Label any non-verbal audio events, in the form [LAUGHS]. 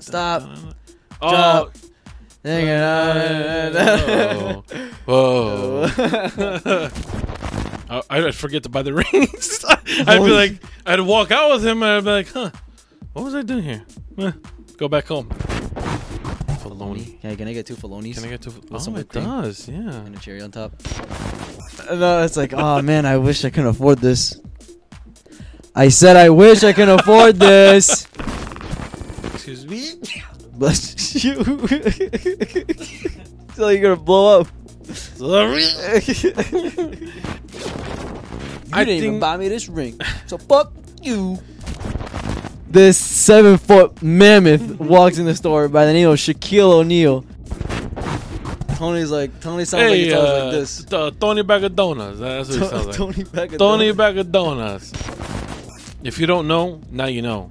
Stop. Oh, it [LAUGHS] Whoa. Whoa. [LAUGHS] I- I'd forget to buy the rings. [LAUGHS] I'd be like, I'd walk out with him and I'd be like, huh, what was I doing here? Eh, go back home. Filoni. Okay, can I get two Filonis? Can I get to? Oh, some it cream? does. Yeah. and a cherry on top. No, it's like, oh man, I wish I could afford this. I said I wish I can afford this. Excuse me. [LAUGHS] Bless you. [LAUGHS] so you're gonna blow up. Sorry. [LAUGHS] you I didn't even buy me this ring, so fuck you. This seven foot mammoth walks in the store by the name of Shaquille O'Neal. Tony's like Tony sounds like he Hey, talks uh, like this. t- Tony Bag of Donuts. That's what he sounds like. Tony Bag of Tony Donuts. Bag of Donuts. If you don't know, now you know.